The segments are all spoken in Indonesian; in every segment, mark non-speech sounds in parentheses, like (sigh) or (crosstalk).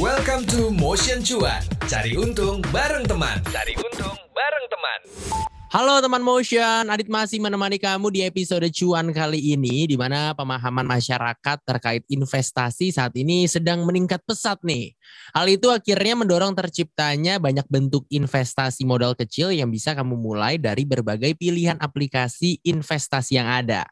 Welcome to Motion Cuan. Cari untung bareng teman. Cari untung bareng teman. Halo teman Motion, Adit masih menemani kamu di episode cuan kali ini di mana pemahaman masyarakat terkait investasi saat ini sedang meningkat pesat nih. Hal itu akhirnya mendorong terciptanya banyak bentuk investasi modal kecil yang bisa kamu mulai dari berbagai pilihan aplikasi investasi yang ada.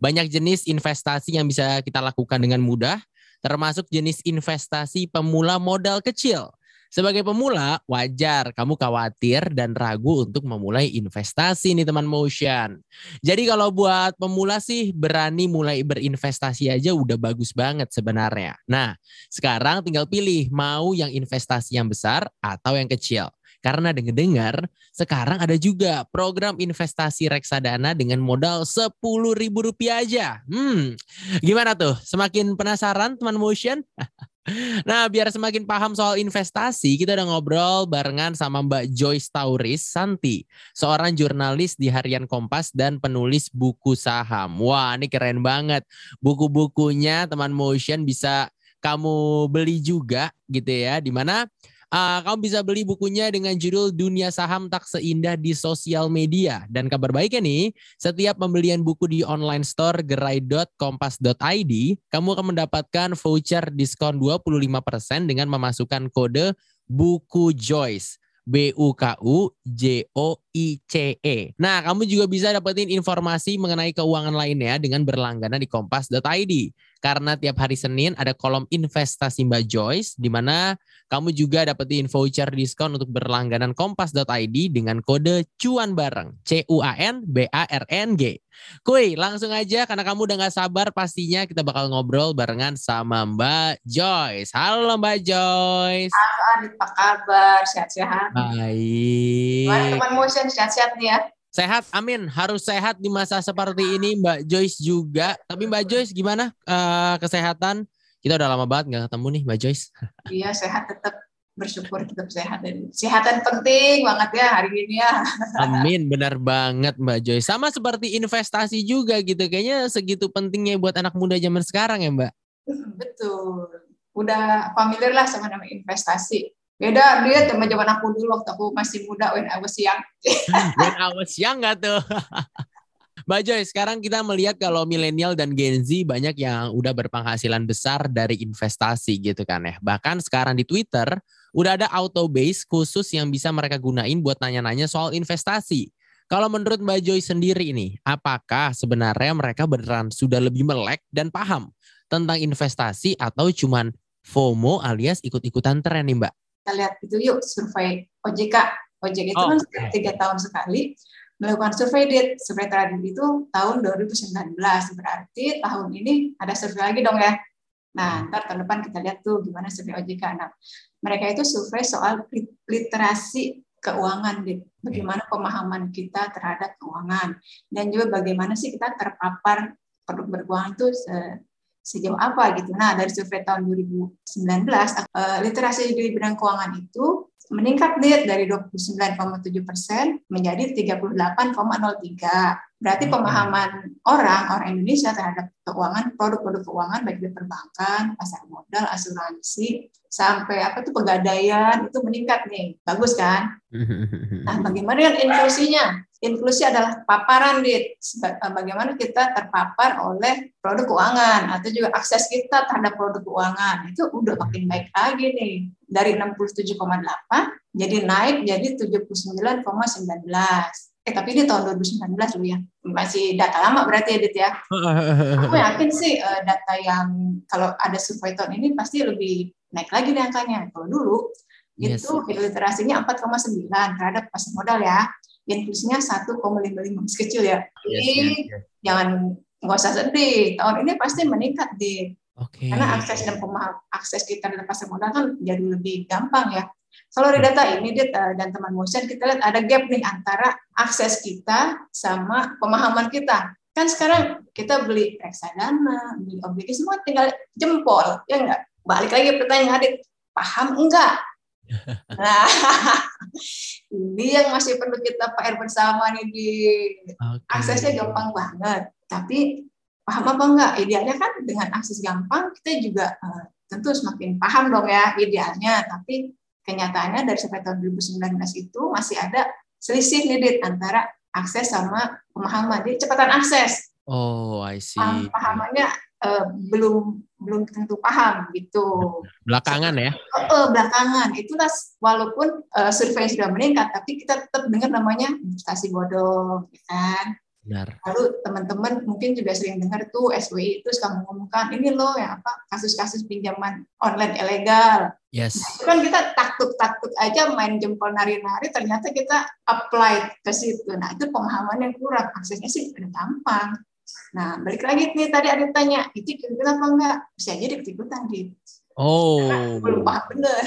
Banyak jenis investasi yang bisa kita lakukan dengan mudah, termasuk jenis investasi pemula modal kecil. Sebagai pemula, wajar kamu khawatir dan ragu untuk memulai investasi nih teman motion. Jadi kalau buat pemula sih berani mulai berinvestasi aja udah bagus banget sebenarnya. Nah, sekarang tinggal pilih mau yang investasi yang besar atau yang kecil. Karena dengar-dengar sekarang ada juga program investasi reksadana dengan modal sepuluh ribu rupiah aja. Hmm, gimana tuh? Semakin penasaran teman motion? (laughs) Nah, biar semakin paham soal investasi, kita udah ngobrol barengan sama Mbak Joyce Tauris Santi, seorang jurnalis di Harian Kompas dan penulis buku saham. Wah, ini keren banget. Buku-bukunya teman Motion bisa kamu beli juga gitu ya, di mana Uh, kamu bisa beli bukunya dengan judul Dunia Saham Tak Seindah di Sosial Media. Dan kabar baiknya nih, setiap pembelian buku di online store gerai.kompas.id, kamu akan mendapatkan voucher diskon 25% dengan memasukkan kode buku Joyce. B-U-K-U J-O-I-C-E. Nah, kamu juga bisa dapetin informasi mengenai keuangan lainnya dengan berlangganan di kompas.id. Karena tiap hari Senin ada kolom investasi Mbak Joyce, di mana kamu juga dapetin voucher diskon untuk berlangganan kompas.id dengan kode cuan bareng. C-U-A-N-B-A-R-N-G. Kuy, langsung aja karena kamu udah gak sabar pastinya kita bakal ngobrol barengan sama Mbak Joyce. Halo Mbak Joyce. Halo apa kabar? Sehat-sehat? Baik. Teman motion sehat-sehat nih ya? Sehat, amin. Harus sehat di masa seperti ini, Mbak Joyce juga. Tapi Mbak Joyce gimana uh, kesehatan? Kita udah lama banget nggak ketemu nih, Mbak Joyce. (laughs) Iya, sehat tetap bersyukur tetap sehat dan kesehatan penting banget ya hari ini ya. (laughs) Amin, benar banget Mbak Joyce. Sama seperti investasi juga gitu. Kayaknya segitu pentingnya buat anak muda zaman sekarang ya, Mbak. Betul. Udah familiar lah sama nama investasi Beda dia teman zaman aku dulu waktu aku masih muda when I was young. (laughs) when I was young gak tuh? (laughs) Mbak Joy, sekarang kita melihat kalau milenial dan Gen Z banyak yang udah berpenghasilan besar dari investasi gitu kan ya. Bahkan sekarang di Twitter udah ada auto base khusus yang bisa mereka gunain buat nanya-nanya soal investasi. Kalau menurut Mbak Joy sendiri ini, apakah sebenarnya mereka beneran sudah lebih melek dan paham tentang investasi atau cuman FOMO alias ikut-ikutan tren nih Mbak? Kita lihat itu yuk survei OJK. OJK itu oh, kan setiap tiga tahun sekali melakukan survei dit survei terakhir itu tahun 2019 berarti tahun ini ada survei lagi dong ya. Nah ntar tahun depan kita lihat tuh gimana survei OJK nah mereka itu survei soal literasi keuangan dit. Bagaimana pemahaman kita terhadap keuangan. Dan juga bagaimana sih kita terpapar produk berkeuangan itu sejauh apa gitu. Nah, dari survei tahun 2019, uh, literasi di bidang keuangan itu meningkat dari 29,7 persen menjadi 38,03. Berarti hmm. pemahaman orang orang Indonesia terhadap keuangan, produk-produk keuangan baik di perbankan, pasar modal, asuransi, sampai apa tuh pegadaian itu meningkat nih. Bagus kan? Nah, (laughs) bagaimana dengan inklusinya? Inklusi adalah paparan dit bagaimana kita terpapar oleh produk keuangan atau juga akses kita terhadap produk keuangan itu udah makin baik lagi nih dari 67,8 jadi naik jadi 79,19 eh tapi ini tahun 2019 dulu ya. Masih data lama berarti Edit ya. Aku yakin sih uh, data yang kalau ada survei tahun ini pasti lebih naik lagi nih angkanya. Kalau dulu yes. itu literasinya 4,9 terhadap pasar modal ya. Inklusinya 1,55 masih kecil ya. Jadi yes, yes, yes. jangan nggak usah sedih. Tahun ini pasti meningkat di okay. karena akses dan pemaham akses kita dalam pasar modal kan jadi lebih gampang ya kalau di data ini dia eh, dan teman motion kita lihat ada gap nih antara akses kita sama pemahaman kita. Kan sekarang kita beli reksadana, beli obligasi semua tinggal jempol, ya enggak? Balik lagi pertanyaan Adit, paham enggak? (laughs) Nah, (laughs) ini yang masih perlu kita PR bersama nih di okay. aksesnya gampang banget. Tapi paham apa enggak? Idealnya kan dengan akses gampang kita juga uh, tentu semakin paham dong ya idealnya, tapi kenyataannya dari sampai tahun 2019 itu masih ada selisih nih antara akses sama pemahaman. Jadi cepatan akses. Oh, I see. Paham, pahamannya uh, belum belum tentu paham gitu. Belakangan ya? Uh, uh, belakangan. Itulah walaupun uh, survei sudah meningkat, tapi kita tetap dengar namanya investasi bodong, ya kan? Benar. Lalu teman-teman mungkin juga sering dengar tuh SWI itu suka mengumumkan ini loh yang apa kasus-kasus pinjaman online ilegal. Yes. Nah, itu kan kita takut-takut aja main jempol nari-nari, ternyata kita apply ke situ. Nah itu pemahaman yang kurang, aksesnya sih udah gampang. Nah balik lagi nih tadi ada tanya, itu ikut apa enggak? Bisa aja ikut-ikutan gitu. Oh. Karena belum paham bener.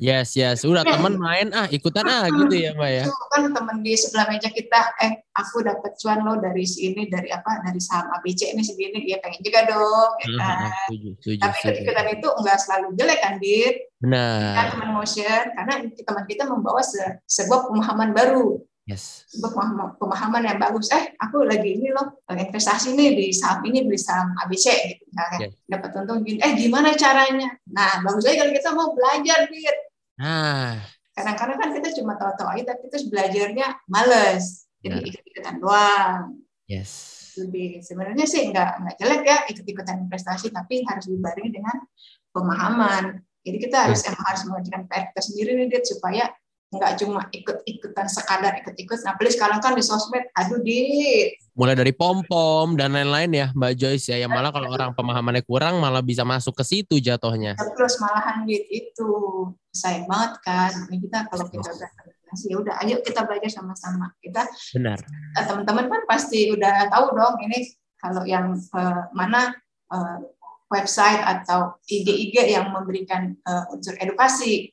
Yes, yes. Udah teman main ah, ikutan ah gitu ya, Mbak ya. Itu kan teman di sebelah meja kita, eh aku dapat cuan lo dari sini dari apa? Dari saham ABC ini segini, dia pengen juga dong, ya Hmm, kan. Setuju, setuju, Tapi setuju. ikut-ikutan itu enggak selalu jelek kan, Dit? Kan Benar. teman motion, karena teman kita membawa se- sebuah pemahaman baru, Yes. sebuah pemahaman, pemahaman yang bagus. Eh, aku lagi ini loh, investasi nih di saham ini, beli saham ABC gitu misalnya. Yes. Dapat untung gini, eh gimana caranya? Nah, bagus aja kalau kita mau belajar, Dit. Nah, kadang-kadang kan kita cuma tahu-tahu aja tapi terus belajarnya males. Jadi Benar. ikut-ikutan doang. Yes. lebih sebenarnya sih nggak nggak jelek ya ikut-ikutan investasi tapi harus dibarengi dengan pemahaman. Jadi kita harus emang harus mengajarkan PR kita sendiri nih Dit, supaya nggak cuma ikut-ikutan sekadar ikut-ikut nah apalagi sekarang kan di sosmed aduh Dit Mulai dari pom-pom dan lain-lain ya, Mbak Joyce ya. Yang malah kalau orang pemahamannya kurang malah bisa masuk ke situ jatuhnya. terus malahan Dit itu sayang banget kan Makanya kita kalau kita udah investasi ya udah ayo kita belajar sama-sama kita Benar. eh, teman-teman kan pasti udah tahu dong ini kalau yang eh, mana eh, website atau IG-IG yang memberikan eh, unsur edukasi.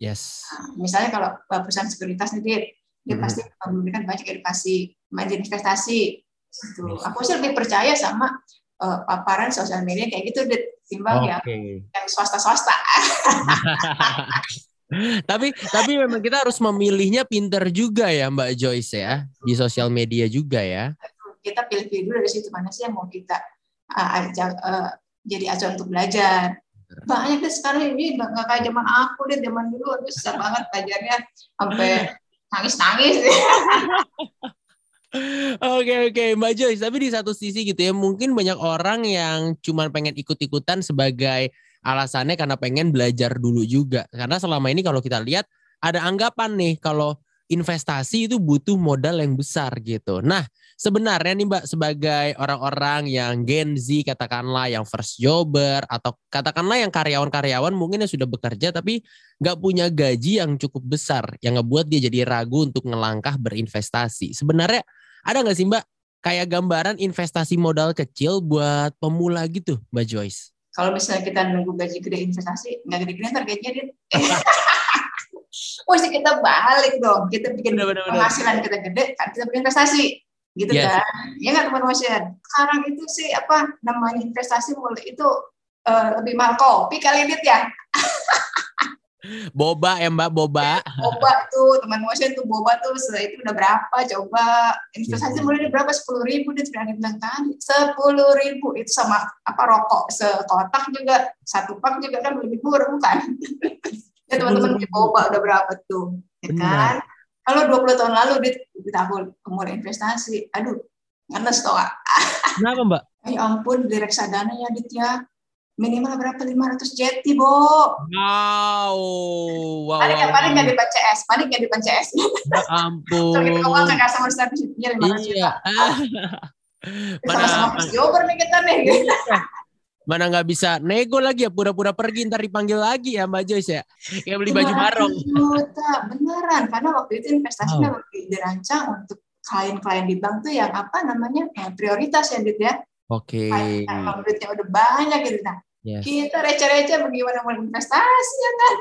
Yes. Nah, misalnya kalau perusahaan sekuritas nih dia, dia Mhm. pasti memberikan banyak edukasi, main investasi. Gitu. Yes. Aku sih lebih percaya sama eh, paparan sosial media kayak gitu Dit, timbang yang, Oke. yang swasta-swasta. (laughs) tapi tapi memang kita harus memilihnya pinter juga ya Mbak Joyce ya di sosial media juga ya. Kita pilih-pilih dulu dari situ mana sih yang mau kita eh, ajak eh, jadi acuan untuk belajar. Banyak deh sekarang ini nggak kayak zaman aku deh zaman dulu aduh susah banget belajarnya. Sampai nangis nangis Oke oke Mbak Joyce, tapi di satu sisi gitu ya mungkin banyak orang yang cuma pengen ikut-ikutan sebagai alasannya karena pengen belajar dulu juga. Karena selama ini kalau kita lihat ada anggapan nih kalau investasi itu butuh modal yang besar gitu. Nah sebenarnya nih Mbak sebagai orang-orang yang Gen Z katakanlah yang first jobber atau katakanlah yang karyawan-karyawan mungkin yang sudah bekerja tapi nggak punya gaji yang cukup besar yang ngebuat dia jadi ragu untuk ngelangkah berinvestasi. Sebenarnya ada nggak sih Mbak kayak gambaran investasi modal kecil buat pemula gitu Mbak Joyce? kalau misalnya kita nunggu gaji gede investasi nggak gede-gede targetnya dia (laughs) mesti kita balik dong. Kita bikin benar, benar. penghasilan kita gede kan. Kita berinvestasi gitu Yes. kan. Ya nggak teman motion sekarang itu sih apa namanya investasi mulai itu eh, lebih mahal kopi kali dit ya? (laughs) Boba ya Mbak, boba. (laughs) boba tuh teman motion tuh boba tuh se- itu udah berapa? Coba investasi Iya. mulai berapa? Sepuluh ribu dia berani bilang tadi sepuluh ribu itu sama apa rokok sekotak juga satu pak juga kan lebih murah bukan (laughs) ya teman-teman beli boba udah berapa tuh ya Benar. kan kalau 20 tahun lalu dia kita mulai investasi aduh ngenes toh. (laughs) Kenapa Mbak? ya ampun di reksadana ya dit ya minimal berapa 500 jeti bo Wow, wow, paling wow, paling nggak wow. di CS paling nggak di CS Ya kalau kita ngomong ampun. nggak sama service nya 500 Iya. juta (laughs) sama-sama first jobber nih kita nih mana nggak bisa nego lagi ya pura-pura pergi ntar dipanggil lagi ya Mbak Joyce ya. Kayak beli baju 500 barong. juta beneran karena waktu itu investasinya lebih dirancang untuk klien-klien di bank tuh yang apa namanya eh, prioritas ya Dit ya Oke. yang duitnya udah banyak gitu nah Yes. kita receh-receh bagaimana mau investasi ya kan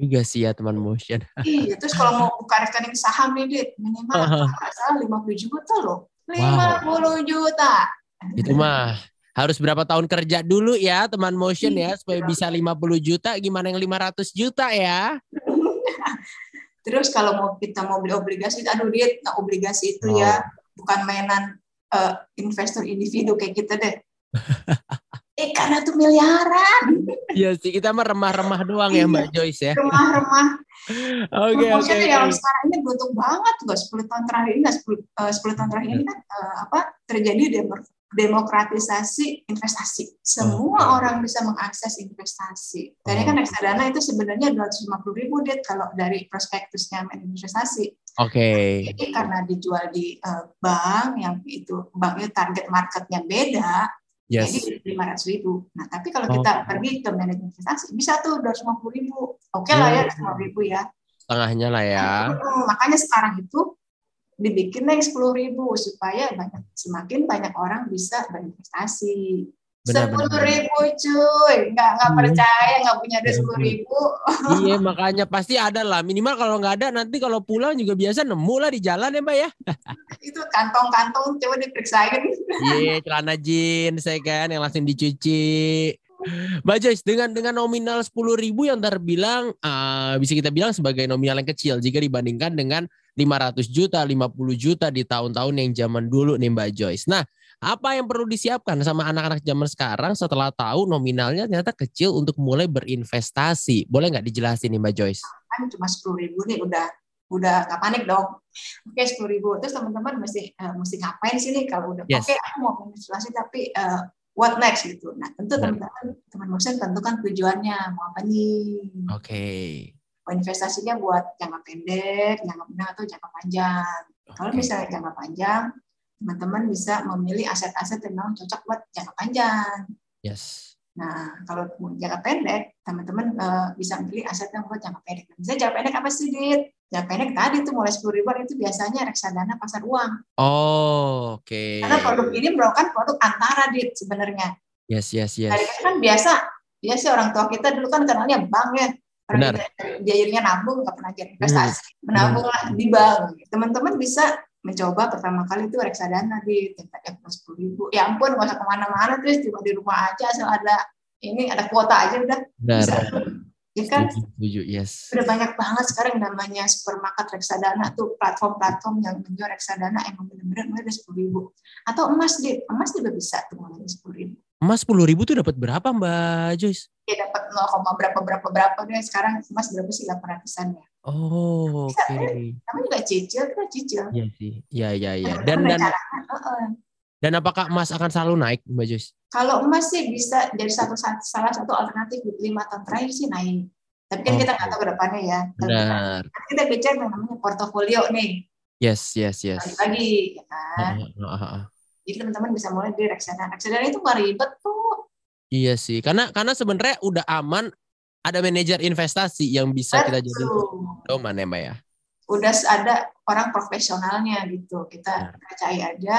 Juga sih ya teman motion. (laughs) iya terus kalau mau buka rekening saham nih Dit minimal (laughs) salah 50 juta loh Wow. 50 juta Itu mah harus berapa tahun kerja dulu ya teman motion ya supaya bisa 50 juta gimana yang 500 juta ya. Terus kalau mau kita mau beli obligasi, aduh dia nah, obligasi itu Oh. ya bukan mainan eh, investor individu kayak kita deh. (laughs) Eh karena tuh miliaran. Iya sih, kita mah remah-remah doang ya Mbak Joyce ya. Remah-remah. (laughs) Oke, oke. Maksudnya oke. yang sekarang ini beruntung banget nggak 10 tahun terakhir ini nggak 10, eh, 10 tahun terakhir ini kan eh, apa terjadi demokratisasi investasi. Semua Oke. orang bisa mengakses investasi. Tadi kan Oh. reksadana itu sebenarnya 250 ribu dit kalau dari prospektusnya investasi. Oke. Jadi karena dijual di eh, bank yang itu banknya target marketnya beda, Yes. jadi 500 ribu. Nah tapi kalau Oh. kita pergi ke manajemen investasi bisa tuh 250 ribu. Oke lah ya Hmm. 250 ribu ya. Setengahnya lah ya. Hmm, makanya sekarang itu dibikin yang sepuluh ribu supaya banyak semakin banyak orang bisa berinvestasi. Sepuluh ribu cuy, nggak nggak Iya. percaya nggak punya duit Ya sepuluh ribu. (laughs) iya, makanya pasti ada lah. Minimal kalau nggak ada nanti kalau pulang juga biasa nemu lah di jalan ya Mbak ya. (laughs) Itu kantong-kantong coba diperiksain. Iya, (laughs) celana jeans saya kan yang langsung dicuci. Mbak Joyce, dengan dengan nominal 10.000 ribu yang terbilang eh, bisa kita bilang sebagai nominal yang kecil jika dibandingkan dengan 500 juta, 50 juta di tahun-tahun yang zaman dulu nih Mbak Joyce. Nah, apa yang perlu disiapkan sama anak-anak zaman sekarang setelah tahu nominalnya ternyata kecil untuk mulai berinvestasi? Boleh nggak dijelasin nih Mbak Joyce? Kan cuma sepuluh ribu nih udah udah nggak panik dong. Oke sepuluh ribu terus teman-teman mesti eh, mesti ngapain sih nih kalau udah Yes. oke aku mau investasi tapi eh, what next gitu. Nah tentu teman-teman teman Motion tentukan tujuannya mau apa nih. Oke. Mau investasinya buat jangka pendek, jangka menengah atau jangka panjang. Kalau Oke. misalnya jangka panjang, teman-teman bisa memilih aset-aset yang memang cocok buat jangka panjang. Yes. Nah, kalau jangka pendek, teman-teman eh, bisa pilih aset yang buat jangka pendek. Misalnya jangka pendek apa sih, Dit? Jangka pendek tadi tuh mulai 10 ribuan itu biasanya reksadana pasar uang. Oh, oke. Karena produk ini merupakan produk antara, Dit, sebenarnya. Yes, yes, yes. Dari kan biasa, biasa orang tua kita dulu kan kenalnya bank ya. Kita Jadinya nabung, nggak pernah jadi investasi. Menabung lah di bank. Teman-teman bisa mencoba pertama kali itu reksadana di tingkat yang sepuluh ribu. Ya ampun, nggak usah ke mana-mana terus cuma di rumah aja asal ada ini ada kuota aja udah Benar. bisa. Ya kan Setuju, setuju, yes. udah banyak banget sekarang namanya supermarket reksadana tuh platform-platform yang menjual reksadana emang bener-bener mulai dari sepuluh ribu atau emas deh emas juga bisa tuh mulai dari sepuluh ribu Emas 10.000 ribu tuh dapat berapa Mbak Joyce? Ya dapat 0, berapa berapa berapa deh sekarang emas berapa sih delapan ratusan ya Oh, oke. namanya juga cicil kita cicil Iya sih. Iya, iya, iya. Dan dan dan apakah emas akan selalu naik, Mbak Joyce? kalau emas sih bisa jadi satu salah satu alternatif di lima tahun terakhir sih naik tapi kan Oh. kita nggak tahu ke depannya ya kita- Benar. kan kita bicara yang namanya portofolio nih Yes, yes, yes. lagi ya kan ah, ah, ah. jadi teman-teman bisa mulai di reksadana reksadana itu nggak ribet tuh Iya sih, karena karena sebenarnya udah aman ada manajer investasi yang bisa kita jadi Betul. doman ya, Mbak ya. udah ada orang profesionalnya gitu kita Benar. percaya aja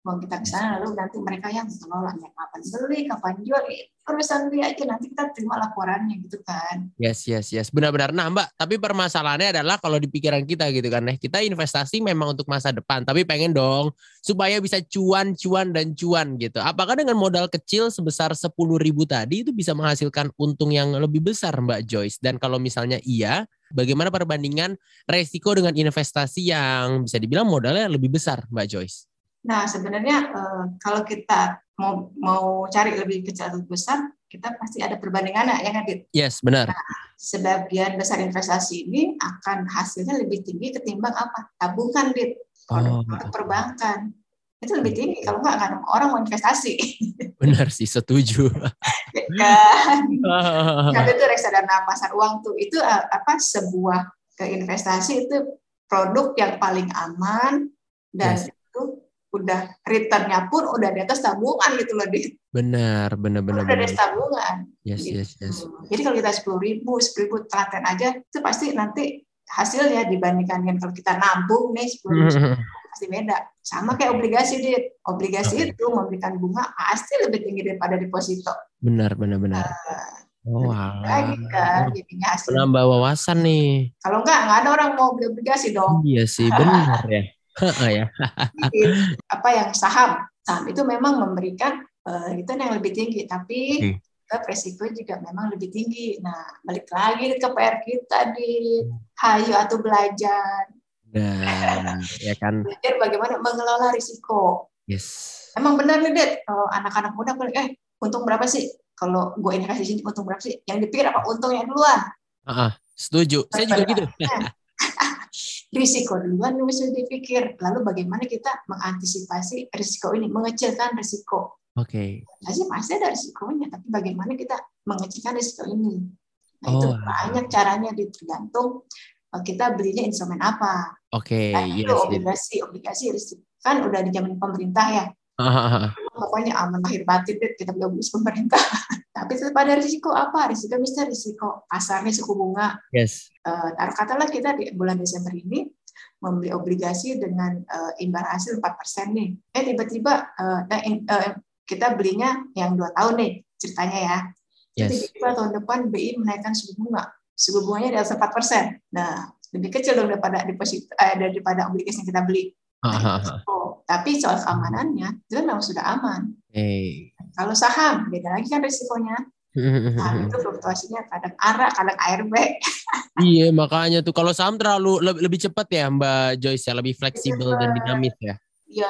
mau kita ke sana lalu nanti mereka yang mengelolanya kapan beli kapan jual ya, urusan dia aja nanti kita terima laporannya gitu kan Yes, yes, yes. Benar-benar. Nah, Mbak, tapi permasalahannya adalah kalau di pikiran kita gitu kan, ya, kita investasi memang untuk masa depan, tapi pengen dong supaya bisa cuan, cuan dan cuan gitu. Apakah dengan modal kecil sebesar 10.000 ribu tadi itu bisa menghasilkan untung yang lebih besar, Mbak Joyce? Dan kalau misalnya iya, bagaimana perbandingan resiko dengan investasi yang bisa dibilang modalnya lebih besar, Mbak Joyce? Nah sebenarnya eh, kalau kita mau mau cari lebih kecil atau besar kita pasti ada perbandingannya ya kan Dit? Yes, benar. sebagian besar investasi ini akan hasilnya lebih tinggi ketimbang apa tabungan Dit produk, Oh. produk perbankan itu lebih tinggi kalau nggak kan orang mau investasi (laughs) Benar sih, setuju. ya kan (laughs) Tapi itu reksadana pasar uang tuh itu eh, apa sebuah keinvestasi itu produk yang paling aman dan Yes. Udah returnnya pun udah di atas tabungan gitu loh di benar, benar, benar, udah di atas tabungan. Yes, gitu. yes, yes. Jadi kalau kita sepuluh ribu, sepuluh ribu telaten aja itu pasti nanti hasilnya dibandingkan dengan kalau kita nabung nih sepuluh ribu (laughs) pasti beda. Sama kayak obligasi dit, obligasi Oke. itu memberikan bunga pasti lebih tinggi daripada deposito. Benar, benar, benar. Oh, Lagi kan jadinya hasil Menambah wawasan nih. Kalau enggak, enggak ada orang mau beli obligasi dong. Iya sih, benar ya. Heeh ya. Apa yang saham? Saham itu memang memberikan eh, return yang lebih tinggi, tapi tetap resiko juga memang lebih tinggi. Nah, balik lagi ke PR kita di hayu atau belajar. Nah, ya kan. Belajar bagaimana mengelola risiko. Yes. Emang benar nih, Det, kalau anak-anak muda eh, untung berapa sih? Kalau gue investasi untung berapa sih? Yang dipikir apa untungnya duluan. Uh, setuju. Saya juga gitu. Risiko duluan mesti dipikir. Lalu bagaimana kita mengantisipasi risiko ini, mengecilkan risiko. Oke. Okay. Pasti pasti ada risikonya, tapi bagaimana kita mengecilkan risiko ini? Nah, oh. itu banyak caranya tergantung eh, kita belinya instrumen apa. Oke, okay, nah, itu yes, obligasi, yes. obligasi risiko kan udah di zaman pemerintah ya. (laughs) Pokoknya aman lahir batin deh kita beli obligasi pemerintah. (laughs) Tapi tetap ada risiko apa? Risiko bisa risiko pasarnya suku bunga. Yes. Uh, taruh katalah kita di bulan Desember ini membeli obligasi dengan uh, imbal hasil 4% nih. Eh tiba-tiba uh, uh, kita belinya yang dua tahun nih ceritanya ya. Yes. Tiba-tiba tahun depan BI menaikkan suku bunga. Suku bunganya di atas 4%. Nah, lebih kecil dong daripada deposit eh, daripada obligasi yang kita beli. Nah, oh, tapi soal keamanannya itu kan memang sudah aman. Hey. Kalau saham beda lagi kan risikonya. Nah, itu fluktuasinya kadang ARA, kadang ARB. iya, makanya tuh kalau saham terlalu lebih, lebih cepat ya Mbak Joyce ya, lebih fleksibel dan dinamis ya. Ya,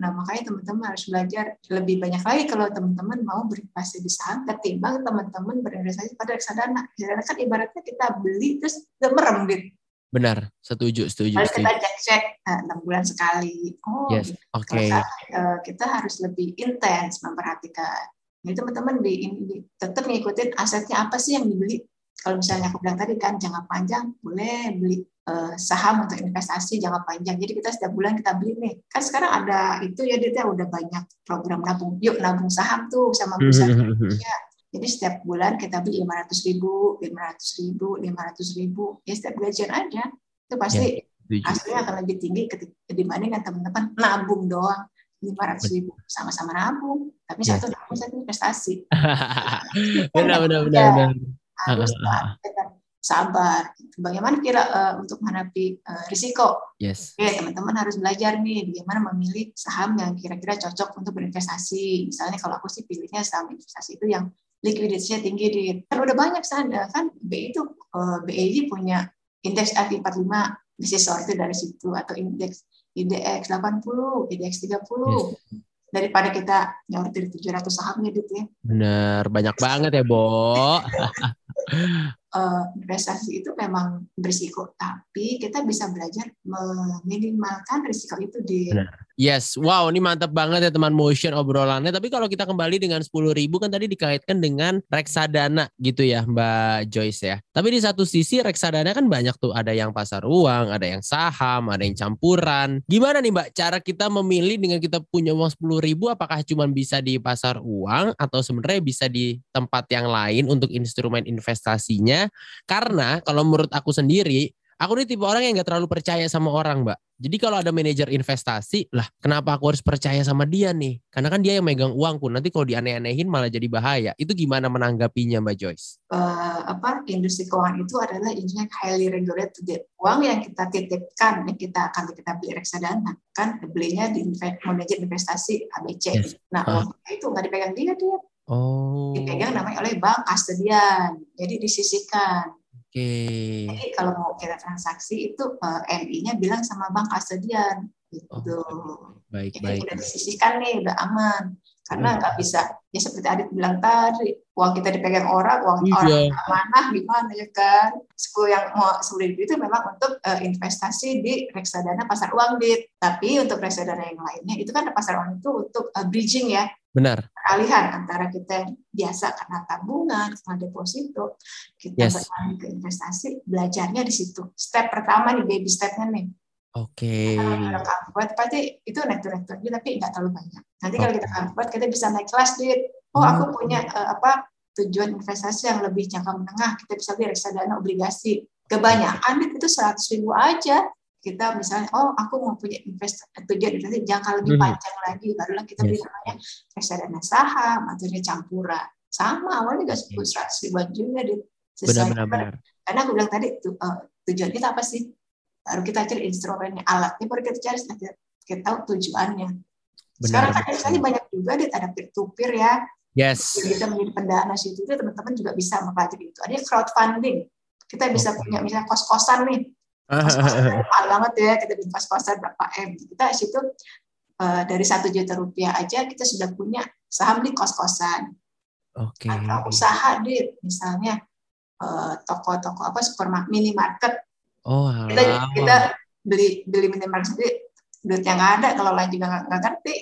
nah makanya teman-teman harus belajar lebih banyak lagi kalau teman-teman mau berinvestasi di saham ketimbang teman-teman berinvestasi pada reksadana. Reksadana kan ibaratnya kita beli terus merem gitu. Benar, setuju, setuju. Harus kita cek-cek eh, enam bulan sekali. Oh, yes. Oke. Okay. Eh, kita harus lebih intens memperhatikan. Jadi teman-teman di, di tetap ngikutin asetnya apa sih yang dibeli. Kalau misalnya aku bilang tadi kan jangka panjang, boleh beli uh, saham untuk investasi jangka panjang. Jadi kita setiap bulan kita beli nih. Kan sekarang ada itu ya, dia udah banyak program nabung. Yuk nabung saham tuh sama bursa Indonesia jadi setiap bulan kita beli lima ratus ribu, lima ratus ribu, lima ratus ribu. Ya setiap gajian aja. Itu pasti ya, hasilnya akan lebih tinggi dibandingkan teman-teman nabung doang. lima ratus ribu sama-sama nabung. Tapi ya. satu nabung satu investasi. (laughs) Benar benar benar harus sabar. Bagaimana kira uh, untuk menghadapi uh, risiko? Yes. Oke teman-teman harus belajar nih bagaimana memilih saham yang kira-kira cocok untuk berinvestasi. Misalnya kalau aku sih pilihnya saham investasi itu yang likuiditasnya tinggi di kan udah banyak sana kan BI itu eh, BI punya indeks RT 45 bisa sortir dari situ atau indeks IDX 80, IDX 30. Yes. Daripada kita nyortir 700 sahamnya gitu ya. Bener, banyak banget ya, Bo. (laughs) uh, investasi itu memang berisiko, tapi kita bisa belajar meminimalkan risiko itu di. Yes, wow, ini mantap banget ya teman motion obrolannya. Tapi kalau kita kembali dengan 10 ribu kan tadi dikaitkan dengan reksadana gitu ya Mbak Joyce ya. Tapi di satu sisi reksadana kan banyak tuh, ada yang pasar uang, ada yang saham, ada yang campuran. Gimana nih Mbak cara kita memilih dengan kita punya uang 10 ribu apakah cuma bisa di pasar uang atau sebenarnya bisa di tempat yang lain untuk instrumen investasinya karena kalau menurut aku sendiri, aku ini tipe orang yang nggak terlalu percaya sama orang, Mbak. Jadi kalau ada manajer investasi, lah kenapa aku harus percaya sama dia nih? Karena kan dia yang megang uangku. Nanti kalau dianeh-anehin malah jadi bahaya. Itu gimana menanggapinya, Mbak Joyce? Uh, apa industri keuangan itu adalah industri yang highly regulated. Uang yang kita titipkan, yang kita akan kita beli reksadana, kan belinya di manajer investasi ABC. Yes. Nah, uh. uang itu nggak dipegang dia dia Oh. Dipegang namanya oleh bank kastodian. Jadi disisihkan. Oke. Okay. Jadi kalau mau kita transaksi itu uh, eh, MI-nya bilang sama bank kastodian gitu. Oh, baik, Jadi baik. udah disisihkan nih, udah aman. Karena nggak hmm. bisa, ya seperti Adit bilang tadi, uang kita dipegang orang, uang iya. orang mana gimana ya kan? Sepuluh yang mau sepuluh itu memang untuk uh, investasi di reksadana pasar uang dit. Tapi untuk reksadana yang lainnya itu kan pasar uang itu untuk uh, bridging ya, Benar. Peralihan antara kita yang biasa karena tabungan, karena deposito, kita yes. beralih ke investasi, belajarnya di situ. Step pertama nih, baby stepnya nih. Oke. Okay. Kalau buat pasti itu naik turun tapi nggak terlalu banyak. Nanti okay. kalau kita buat kita bisa naik kelas di, oh aku hmm. punya uh, apa tujuan investasi yang lebih jangka menengah, kita bisa beli reksadana obligasi. Kebanyakan itu seratus ribu aja. Kita misalnya oh aku mau punya invest tujuan investasi jangka lebih hmm. panjang lagi. Barulah kita yes. beli namanya reksadana saham atau campuran. Sama awalnya nggak sepuluh seratus ribuan juga di sesuai benar, benar, karena aku bilang tadi tu, uh, tujuan kita apa sih? Baru kita cari instrumennya alatnya baru kita cari kita, kita tahu tujuannya. Benar, sekarang kan misalnya banyak juga ada peer to peer ya yes. Jadi kita menjadi pendana situ itu teman-teman juga bisa mempelajari itu. Ada crowdfunding. Kita bisa okay. punya misalnya kos-kosan nih. Mahal banget ya kita bikin pas-pasan berapa m. Kita situ uh, dari satu juta rupiah aja kita sudah punya saham di kos-kosan. Oke. Atau usaha di misalnya eh, toko-toko apa supermarket minimarket. Oh, Kita kita beli beli minimarket sendiri. Duitnya nggak ada kalau lain juga nggak nggak ngerti.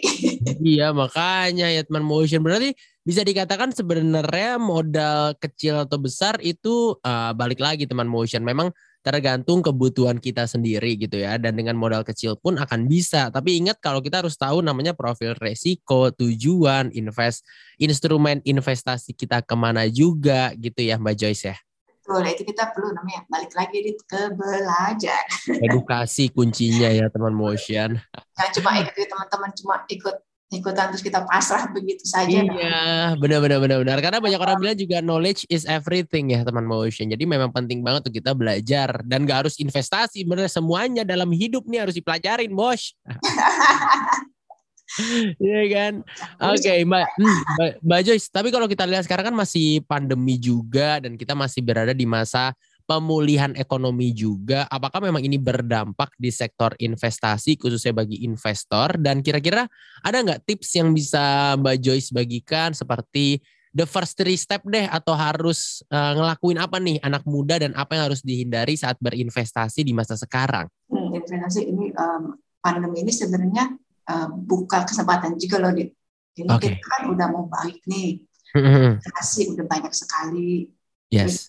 Iya makanya ya teman motion. Berarti bisa dikatakan sebenarnya modal kecil atau besar itu eh, balik lagi teman motion. Memang tergantung kebutuhan kita sendiri gitu ya. Dan dengan modal kecil pun akan bisa. Tapi ingat kalau kita harus tahu namanya profil resiko tujuan invest instrumen investasi kita ke mana juga gitu ya Mbak Joyce ya. Betul, itu kita perlu namanya balik lagi di ke belajar. edukasi kuncinya ya teman motion. Jangan cuma ikut teman-teman. Cuma ikut ikutan terus kita pasrah begitu saja. Iya, benar benar benar benar. Karena banyak orang bilang juga knowledge is everything ya teman motion. Jadi memang penting banget untuk kita belajar dan gak harus investasi, bener semuanya dalam hidup nih harus dipelajarin, bos. (laughs) Iya kan? Oke, Mbak, hmm, Mbak, Mbak Joyce. Tapi kalau kita lihat sekarang kan masih pandemi juga dan kita masih berada di masa pemulihan ekonomi juga. Apakah memang ini berdampak di sektor investasi khususnya bagi investor? Dan kira-kira ada nggak tips yang bisa Mbak Joyce bagikan seperti the first three step deh atau harus eh, ngelakuin apa nih anak muda dan apa yang harus dihindari saat berinvestasi di masa sekarang? Hmm, investasi ini um, pandemi ini sebenarnya uh, buka kesempatan juga loh, Dit. Ini Oke. kita kan udah mau baik nih, kasih udah banyak sekali. yes,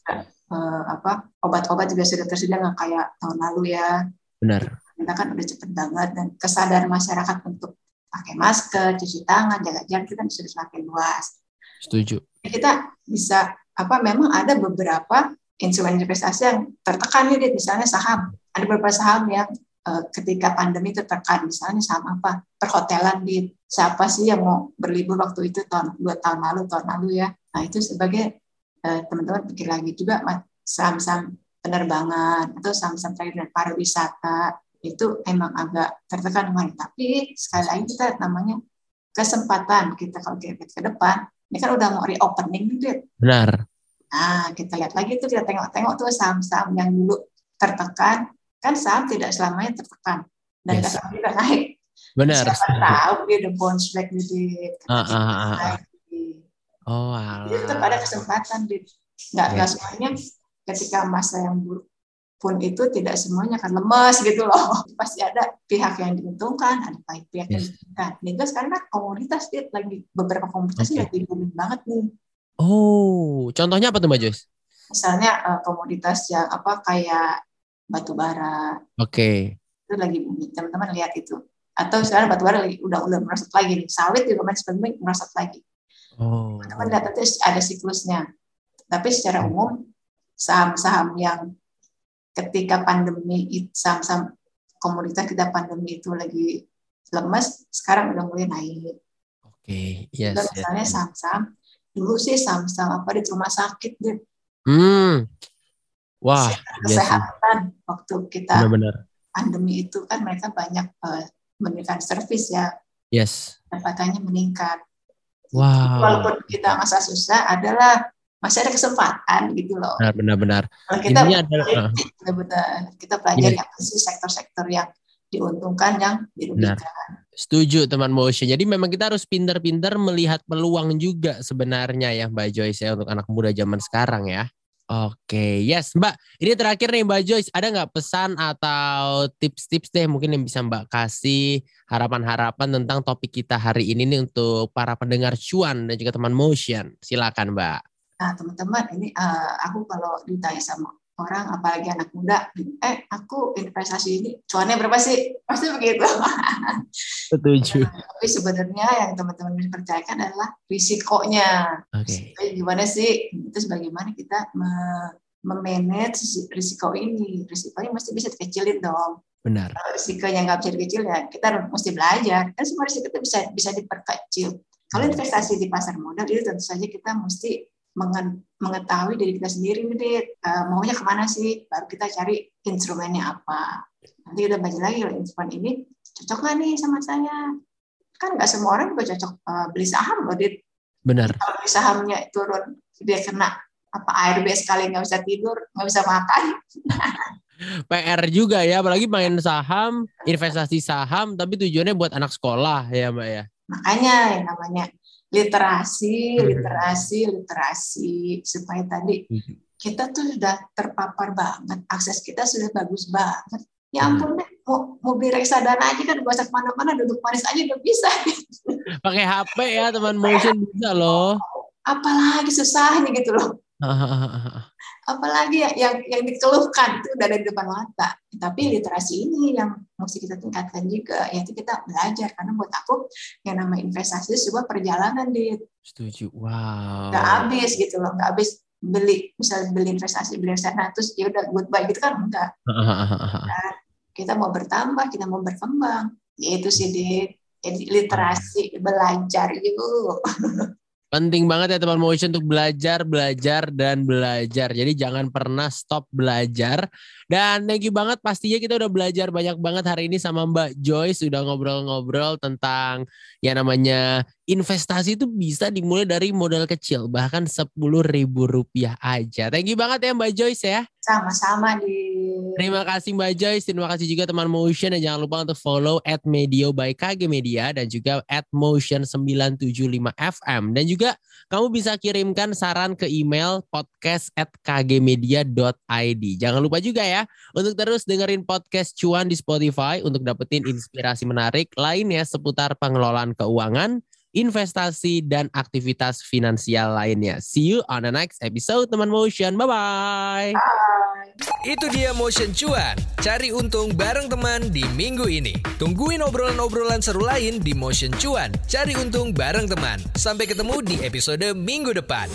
eh, apa obat-obat juga sudah tersedia nggak kayak tahun lalu ya. benar. Kita kan udah cepet banget dan kesadaran masyarakat untuk pakai masker, cuci tangan, jaga jarak kita sudah semakin luas. Setuju. Ya, kita bisa apa memang ada beberapa instrumen investasi yang tertekan nih misalnya saham ada beberapa saham yang eh, ketika pandemi tertekan misalnya saham apa perhotelan di siapa sih yang mau berlibur waktu itu tahun dua tahun lalu tahun lalu ya nah itu sebagai teman-teman pikir lagi juga saham-saham penerbangan atau saham-saham terkait dengan pariwisata itu emang agak tertekan kemarin tapi sekali lagi kita namanya kesempatan kita kalau kita ke depan ini kan udah mau reopening nih Dit. Benar. Nah, kita lihat lagi tuh, kita tengok-tengok tuh saham-saham yang dulu tertekan, kan saham tidak selamanya tertekan. Dan Yes. juga naik. Benar. Siapa tahu dia the bounce back nih, Dit. Ah, ah, ah, Oh, Jadi tetap ada alah. kesempatan, Dit. Nggak, nggak Yes. semuanya ketika masa yang buruk pun itu tidak semuanya akan lemas gitu loh. (laughs) Pasti ada pihak yang diuntungkan, ada pihak yang Yes. diuntungkan. Juga sekarang kan komoditas, Dit. Lagi beberapa komoditas Oke. lagi booming banget nih. Oh, contohnya apa tuh Mbak Joyce? misalnya eh, komoditas yang apa kayak batu bara Oke. itu lagi booming teman-teman lihat itu atau sekarang batu bara lagi udah udah merosot lagi nih sawit juga masih booming merosot lagi Oh. teman-teman lihat itu ada siklusnya tapi secara umum saham-saham yang ketika pandemi saham-saham komoditas kita pandemi itu lagi lemes sekarang udah mulai naik Oke, yes. dan yes, misalnya yes. saham-saham dulu sih saham-saham apa di rumah sakit deh Hmm. Wah, iya kesehatan waktu kita Benar-benar. pandemi itu kan mereka banyak eh, memberikan servis ya Yes. pendapatannya meningkat. Wow. Walaupun kita masa susah adalah masih ada kesempatan gitu loh. Benar, benar, benar. Kalau kita adalah uh, benar-benar kita pelajari Iya. apa sih sektor-sektor yang diuntungkan yang dirugikan. setuju teman motion. Jadi memang kita harus pintar-pintar melihat peluang juga sebenarnya ya Mbak Joyce ya untuk anak muda zaman sekarang ya. Oke, yes Mbak. Ini terakhir nih Mbak Joyce, ada nggak pesan atau tips-tips deh mungkin yang bisa Mbak kasih harapan-harapan tentang topik kita hari ini nih untuk para pendengar cuan dan juga teman motion. Silakan Mbak. Nah teman-teman ini eh, aku kalau ditanya sama orang apalagi anak muda, eh aku investasi ini cuannya berapa sih? (laughs) Pasti begitu. Setuju. (laughs) Tapi sebenarnya yang teman-teman percayakan adalah risikonya. Oke. Risikonya gimana sih? Terus bagaimana kita me- memanage si- risiko ini? Risikonya mesti bisa dikecilin dong. Benar. Kalau risikonya nggak bisa dikecil ya kita harus mesti belajar. Kan semua risiko itu bisa bisa diperkecil. Kalau investasi di pasar modal itu tentu saja kita mesti mengetahui diri kita sendiri nih, Dit. Eh, maunya ke mana sih? Baru kita cari instrumennya apa. Nanti kita baca lagi kalau instrumen ini cocok nggak nih sama saya? Kan nggak semua orang juga cocok eh, beli saham loh, Dit Benar. kalau beli sahamnya turun dia kena apa ARB sekali nggak bisa tidur nggak bisa makan (laughs) PR juga ya, apalagi main saham, investasi saham, tapi tujuannya buat anak sekolah ya Mbak ya. makanya yang namanya literasi, literasi, literasi supaya tadi kita tuh sudah terpapar banget, akses kita sudah bagus banget. Ya hmm. ampun deh, mau, mau beli reksadana aja kan gak usah ke mana-mana, duduk manis aja udah bisa. Pakai HP ya teman motion bisa loh. Apalagi susahnya gitu loh. (laughs) Apalagi yang, yang yang dikeluhkan itu udah ada di depan mata. Tapi literasi ini yang mesti kita tingkatkan juga, yaitu kita belajar karena buat aku yang nama investasi itu sebuah perjalanan di. Setuju. Wow. Gak habis gitu loh, gak habis beli misalnya beli investasi beli reksadana terus ya udah goodbye gitu kan enggak (laughs) nah, kita mau bertambah kita mau berkembang ya itu sih di literasi belajar yuk (laughs) Penting banget ya teman motion untuk belajar, belajar, dan belajar. Jadi jangan pernah stop belajar. Dan thank you banget pastinya kita udah belajar banyak banget hari ini sama Mbak Joyce. Udah ngobrol-ngobrol tentang ya namanya investasi itu bisa dimulai dari modal kecil, bahkan sepuluh ribu rupiah aja. Thank you banget ya Mbak Joyce ya. Sama-sama di. Terima kasih Mbak Joyce, terima kasih juga teman Motion dan jangan lupa untuk follow at Medio by KG Media dan juga at Motion 975 FM dan juga kamu bisa kirimkan saran ke email podcast at kgmedia.id. Jangan lupa juga ya untuk terus dengerin podcast Cuan di Spotify untuk dapetin inspirasi menarik lainnya seputar pengelolaan keuangan investasi, dan aktivitas finansial lainnya. See you on the next episode, teman Motion. Bye-bye. Itu dia Motion Cuan. Cari untung bareng teman di minggu ini. Tungguin obrolan-obrolan seru lain di Motion Cuan. Cari untung bareng teman. Sampai ketemu di episode minggu depan.